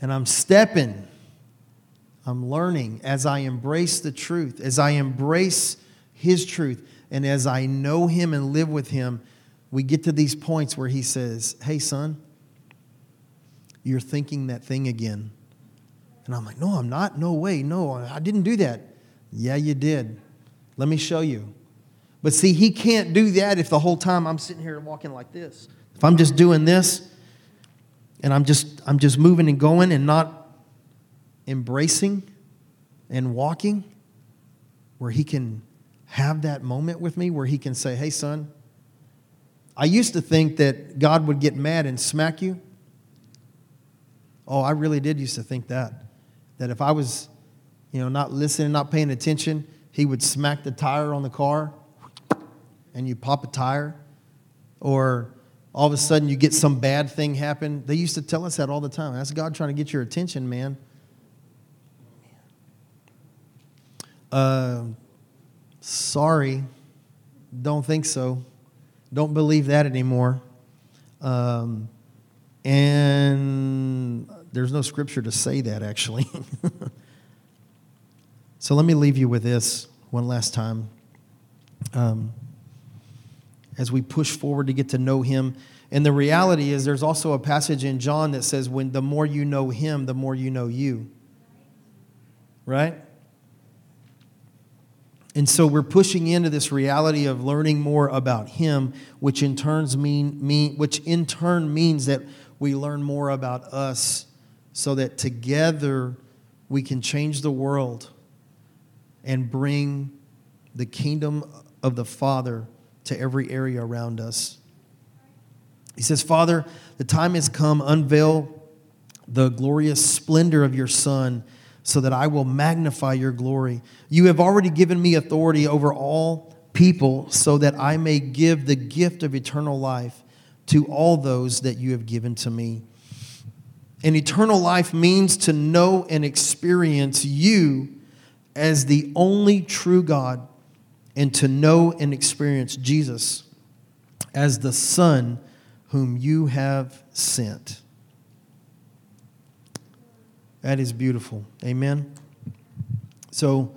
and I'm stepping, I'm learning as I embrace the truth, as I embrace His truth, and as I know Him and live with Him, we get to these points where He says, Hey, son, you're thinking that thing again. And I'm like, no, I'm not. No way. No, I didn't do that. Yeah, you did. Let me show you. But see, he can't do that if the whole time I'm sitting here walking like this. If I'm just doing this and I'm just I'm just moving and going and not embracing and walking where he can have that moment with me where he can say, "Hey son, I used to think that God would get mad and smack you. Oh, I really did used to think that that if I was, you know, not listening, not paying attention, he would smack the tire on the car and you pop a tire. Or all of a sudden you get some bad thing happen. They used to tell us that all the time. That's God trying to get your attention, man. Uh, sorry, don't think so. Don't believe that anymore. Um, and there's no scripture to say that, actually. so let me leave you with this one last time. Um, as we push forward to get to know him. And the reality is, there's also a passage in John that says, when the more you know him, the more you know you. Right? And so we're pushing into this reality of learning more about him, which in turns mean, mean which in turn means that we learn more about us so that together we can change the world and bring the kingdom of the Father to every area around us. He says, Father, the time has come, unveil the glorious splendor of your Son so that I will magnify your glory. You have already given me authority over all people so that I may give the gift of eternal life to all those that you have given to me. And eternal life means to know and experience you as the only true God and to know and experience Jesus as the Son whom you have sent. That is beautiful. Amen. So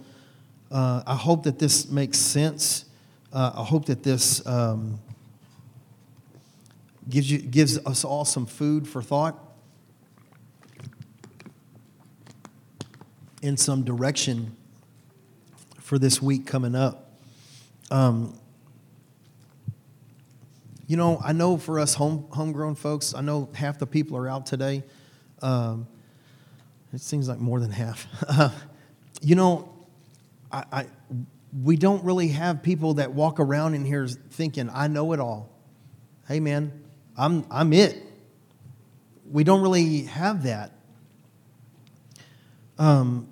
uh, I hope that this makes sense. Uh, I hope that this um, gives, you, gives us all some food for thought and some direction for this week coming up. Um, you know, I know for us home, homegrown folks, I know half the people are out today. Um, it seems like more than half. you know, I, I, we don't really have people that walk around in here thinking, I know it all. Hey, man, I'm, I'm it. We don't really have that. Um,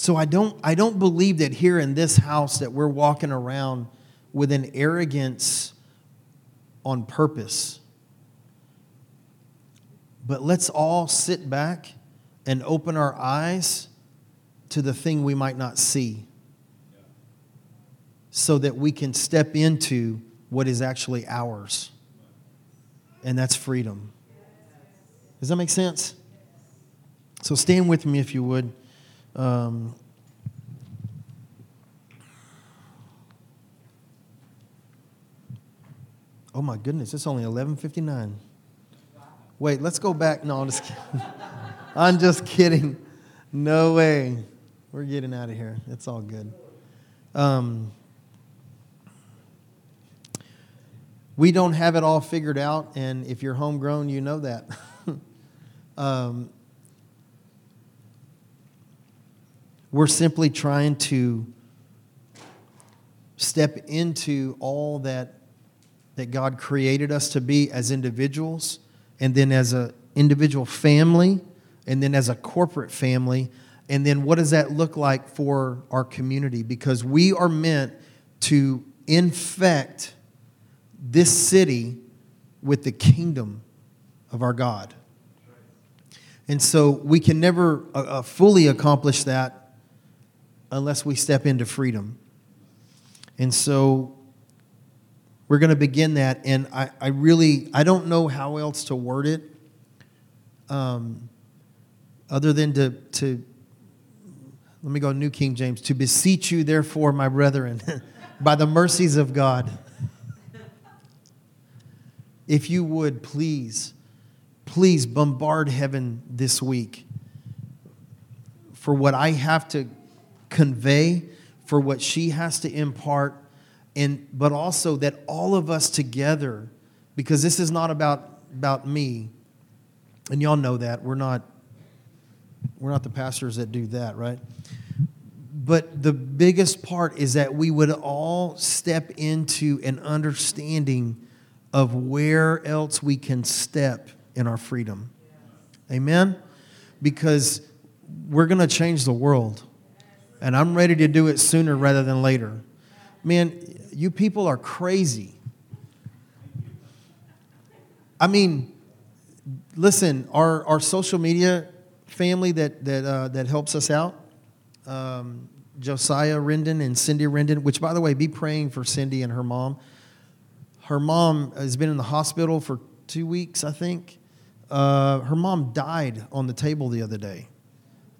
So I don't, I don't believe that here in this house that we're walking around with an arrogance on purpose. But let's all sit back and open our eyes to the thing we might not see so that we can step into what is actually ours. And that's freedom. Does that make sense? So stand with me if you would. Um, oh my goodness, it's only 11:59. Wait, let's go back. No, I'm just kidding. I'm just kidding. No way. We're getting out of here. It's all good. Um, we don't have it all figured out, and if you're homegrown, you know that. um, We're simply trying to step into all that, that God created us to be as individuals, and then as an individual family, and then as a corporate family. And then what does that look like for our community? Because we are meant to infect this city with the kingdom of our God. And so we can never uh, uh fully accomplish that unless we step into freedom. And so we're going to begin that. And I, I really, I don't know how else to word it um, other than to, to, let me go New King James, to beseech you, therefore, my brethren, by the mercies of God, if you would please, please bombard heaven this week for what I have to convey, for what she has to impart, and but also that all of us together, because this is not about about me, and y'all know that we're not we're not the pastors that do that, right? But the biggest part is that we would all step into an understanding of where else we can step in our freedom. Amen? Because we're going to change the world and I'm ready to do it sooner rather than later. Man, you people are crazy. I mean, listen, our, our social media family that, that, uh, that helps us out, um, Josiah Rendon and Cindy Rendon, which, by the way, be praying for Cindy and her mom. Her mom has been in the hospital for two weeks, I think. Uh, her mom died on the table the other day,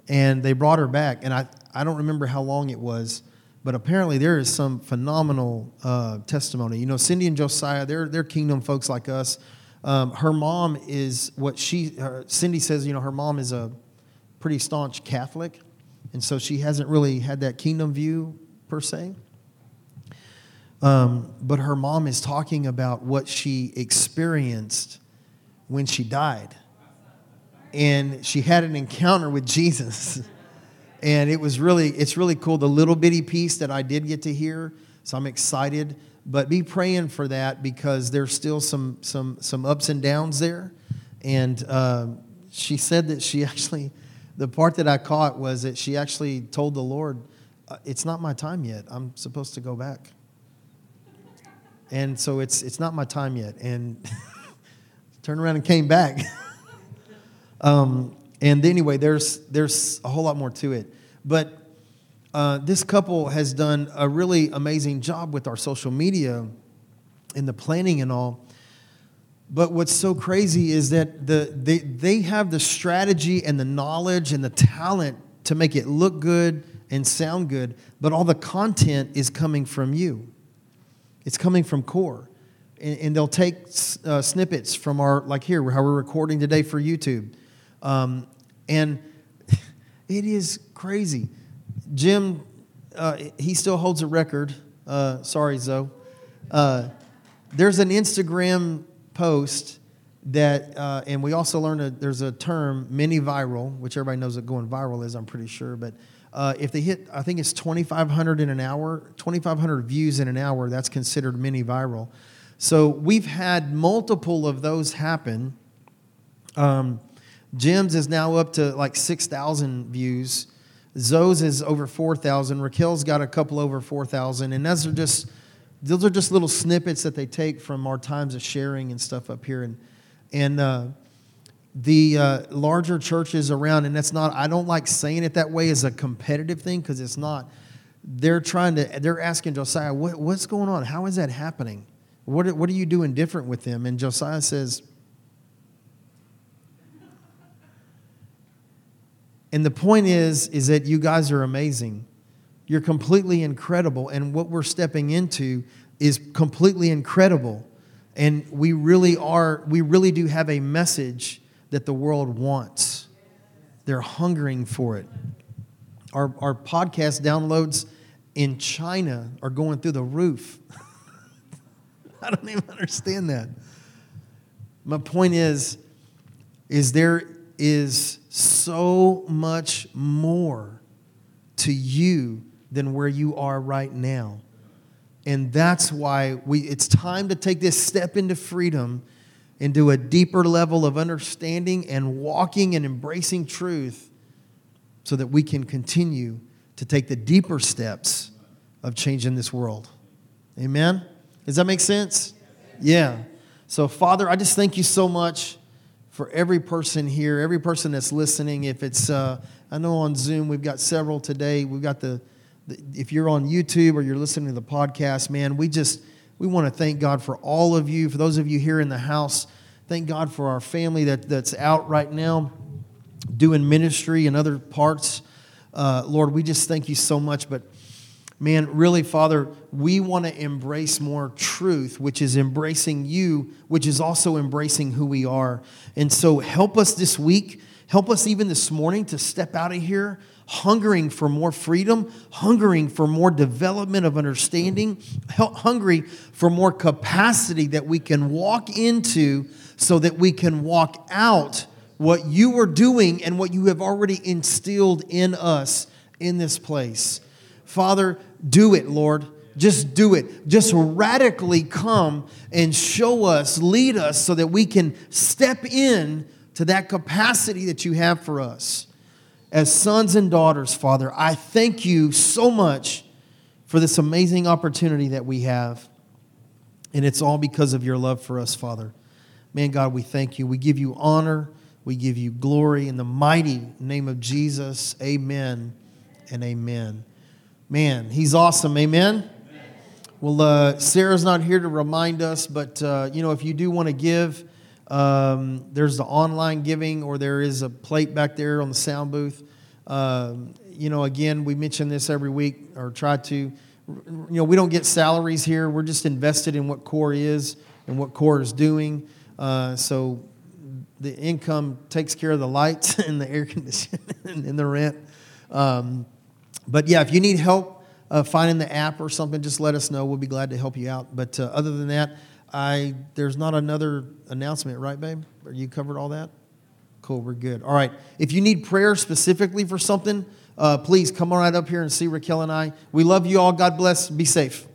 and they brought her back. And I, I don't remember how long it was, but apparently there is some phenomenal uh, testimony. You know, Cindy and Josiah, they're, they're kingdom folks like us. Um, her mom is what she, her, Cindy says, you know, her mom is a pretty staunch Catholic, and so she hasn't really had that kingdom view per se. Um, but her mom is talking about what she experienced when she died. And she had an encounter with Jesus. And it was really, it's really cool. The little bitty piece that I did get to hear. So I'm excited. But be praying for that because there's still some some some ups and downs there. And uh, she said that she actually, the part that I caught was that she actually told the Lord, uh, "It's not my time yet. I'm supposed to go back." And so it's it's not my time yet. And turned around and came back. um, and anyway, there's there's a whole lot more to it. But uh, this couple has done a really amazing job with our social media and the planning and all. But what's so crazy is that the, they, they have the strategy and the knowledge and the talent to make it look good and sound good, but all the content is coming from you. It's coming from core. And, and they'll take uh, snippets from our, like here, how we're recording today for YouTube. Um, and it is crazy. Jim, uh, he still holds a record. Uh, sorry, Zoe. Uh, there's an Instagram post that, uh, and we also learned a, there's a term, mini viral, which everybody knows what going viral is, I'm pretty sure. But uh, if they hit, I think it's 2,500 in an hour, 2,500 views in an hour, that's considered mini viral. So we've had multiple of those happen. Um, Jim's is now up to like 6,000 views. Zoe's is over 4,000. Raquel's got a couple over 4,000. And those are just those are just little snippets that they take from our times of sharing and stuff up here. And and uh, the uh, larger churches around, and that's not. I don't like saying it that way as a competitive thing because it's not. They're trying to. They're asking Josiah, what, "What's going on? How is that happening? What What are you doing different with them?" And Josiah says, And the point is, is that you guys are amazing. You're completely incredible. And what we're stepping into is completely incredible. And we really are, we really do have a message that the world wants. They're hungering for it. Our, our podcast downloads in China are going through the roof. I don't even understand that. My point is, is there is so much more to you than where you are right now. And that's why we, it's time to take this step into freedom, into a deeper level of understanding and walking and embracing truth so that we can continue to take the deeper steps of changing this world. Amen? Does that make sense? Yeah. So, Father, I just thank you so much for every person here, every person that's listening. If it's, uh, I know on Zoom we've got several today. We've got the, the, if you're on YouTube or you're listening to the podcast, man, we just, we want to thank God for all of you. For those of you here in the house, thank God for our family that, that's out right now doing ministry in other parts. Uh, Lord, we just thank you so much. But man, really, Father, we want to embrace more truth, which is embracing you, which is also embracing who we are. And so help us this week, help us even this morning to step out of here hungering for more freedom, hungering for more development of understanding, hungry for more capacity that we can walk into so that we can walk out what you are doing and what you have already instilled in us in this place. Father, do it, Lord. Just do it. Just radically come and show us, lead us so that we can step in to that capacity that you have for us. As sons and daughters, Father, I thank you so much for this amazing opportunity that we have. And it's all because of your love for us, Father. Man, God, we thank you. We give you honor. We give you glory in the mighty name of Jesus. Amen and amen. Man, he's awesome. Amen. Well, uh, Sarah's not here to remind us, but uh, you know, if you do want to give, um, there's the online giving, or there is a plate back there on the sound booth. Um, you know, again, we mention this every week, or try to. You know, we don't get salaries here. We're just invested in what Core is and what Core is doing. Uh, so the income takes care of the lights and the air conditioning and the rent. Um, but yeah, if you need help uh, finding the app or something, just let us know. We'll be glad to help you out. But uh, other than that, I there's not another announcement, right, babe? Are you covered all that? Cool, we're good. All right. If you need prayer specifically for something, uh, please come right up here and see Raquel and I. We love you all. God bless. Be safe.